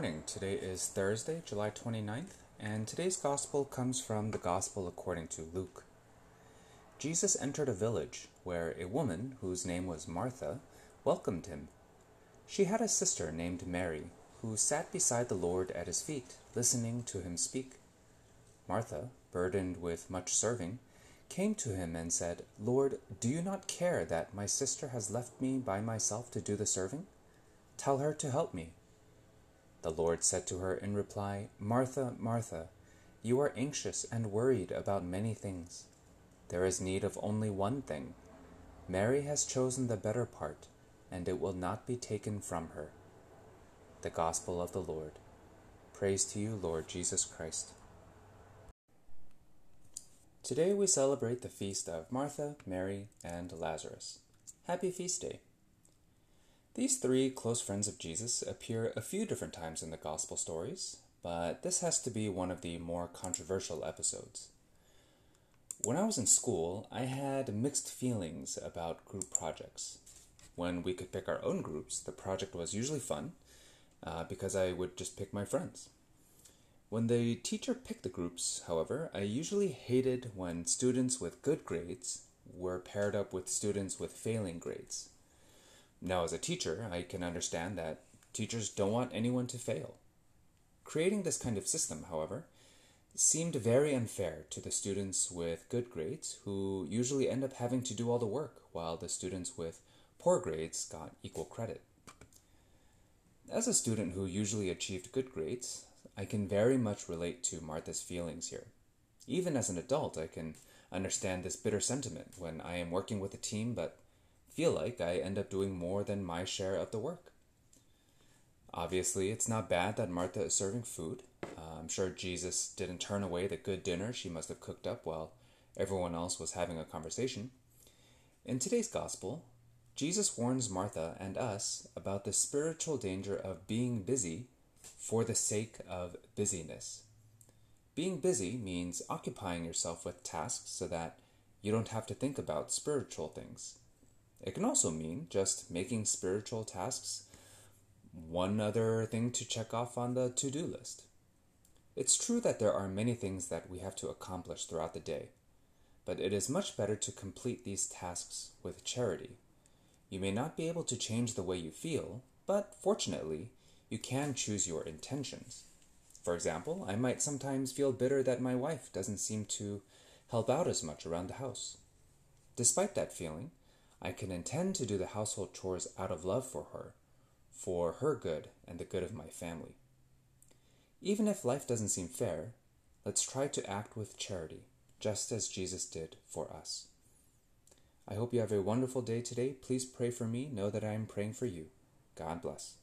Today is Thursday, July 29th, and today's Gospel comes from the Gospel according to Luke. Jesus entered a village where a woman, whose name was Martha, welcomed him. She had a sister named Mary, who sat beside the Lord at his feet, listening to him speak. Martha, burdened with much serving, came to him and said, Lord, do you not care that my sister has left me by myself to do the serving? Tell her to help me. The Lord said to her in reply, Martha, Martha, you are anxious and worried about many things. There is need of only one thing. Mary has chosen the better part, and it will not be taken from her. The Gospel of the Lord. Praise to you, Lord Jesus Christ. Today we celebrate the feast of Martha, Mary, and Lazarus. Happy Feast Day! These three close friends of Jesus appear a few different times in the Gospel stories, but this has to be one of the more controversial episodes. When I was in school, I had mixed feelings about group projects. When we could pick our own groups, the project was usually fun uh, because I would just pick my friends. When the teacher picked the groups, however, I usually hated when students with good grades were paired up with students with failing grades. Now, as a teacher, I can understand that teachers don't want anyone to fail. Creating this kind of system, however, seemed very unfair to the students with good grades, who usually end up having to do all the work, while the students with poor grades got equal credit. As a student who usually achieved good grades, I can very much relate to Martha's feelings here. Even as an adult, I can understand this bitter sentiment when I am working with a team but feel like I end up doing more than my share of the work. Obviously, it's not bad that Martha is serving food. Uh, I'm sure Jesus didn't turn away the good dinner she must have cooked up while everyone else was having a conversation. In today's gospel, Jesus warns Martha and us about the spiritual danger of being busy for the sake of busyness. Being busy means occupying yourself with tasks so that you don't have to think about spiritual things. It can also mean just making spiritual tasks one other thing to check off on the to do list. It's true that there are many things that we have to accomplish throughout the day, but it is much better to complete these tasks with charity. You may not be able to change the way you feel, but fortunately, you can choose your intentions. For example, I might sometimes feel bitter that my wife doesn't seem to help out as much around the house. Despite that feeling, I can intend to do the household chores out of love for her, for her good and the good of my family. Even if life doesn't seem fair, let's try to act with charity, just as Jesus did for us. I hope you have a wonderful day today. Please pray for me. Know that I am praying for you. God bless.